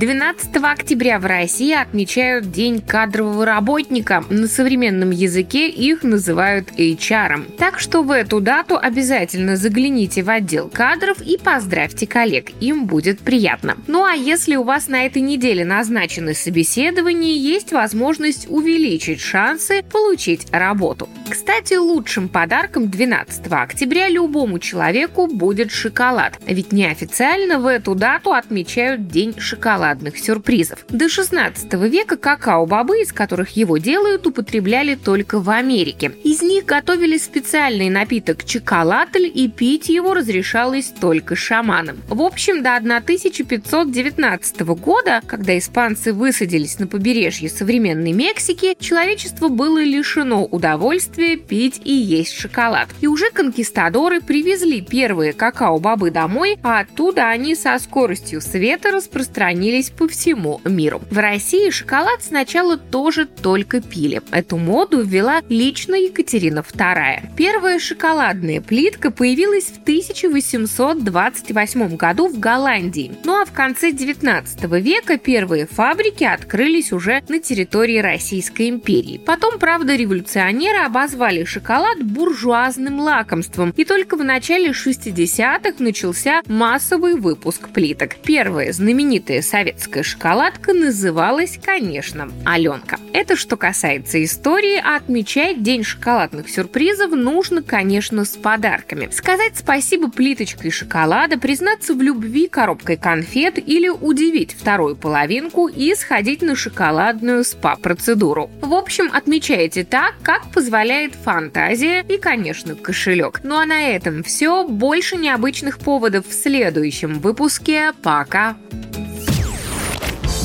12 октября в России отмечают День кадрового работника. На современном языке их называют HR. Так что в эту дату обязательно загляните в отдел кадров и поздравьте коллег. Им будет приятно. Ну а если у вас на этой неделе назначены собеседования, есть возможность увеличить шансы получить работу. Кстати, лучшим подарком 12 октября любому человеку будет шоколад. Ведь неофициально в эту дату отмечают День шоколада шоколадных сюрпризов. До 16 века какао-бобы, из которых его делают, употребляли только в Америке. Из них готовили специальный напиток чоколатль, и пить его разрешалось только шаманам. В общем, до 1519 года, когда испанцы высадились на побережье современной Мексики, человечество было лишено удовольствия пить и есть шоколад. И уже конкистадоры привезли первые какао-бобы домой, а оттуда они со скоростью света распространились распространились по всему миру. В России шоколад сначала тоже только пили. Эту моду ввела лично Екатерина II. Первая шоколадная плитка появилась в 1828 году в Голландии. Ну а в конце 19 века первые фабрики открылись уже на территории Российской империи. Потом, правда, революционеры обозвали шоколад буржуазным лакомством, и только в начале 60-х начался массовый выпуск плиток. Первая знаменитая советская советская шоколадка называлась, конечно, Аленка. Это что касается истории, а отмечать День шоколадных сюрпризов нужно, конечно, с подарками. Сказать спасибо плиточкой шоколада, признаться в любви коробкой конфет или удивить вторую половинку и сходить на шоколадную спа-процедуру. В общем, отмечайте так, как позволяет фантазия и, конечно, кошелек. Ну а на этом все. Больше необычных поводов в следующем выпуске. Пока!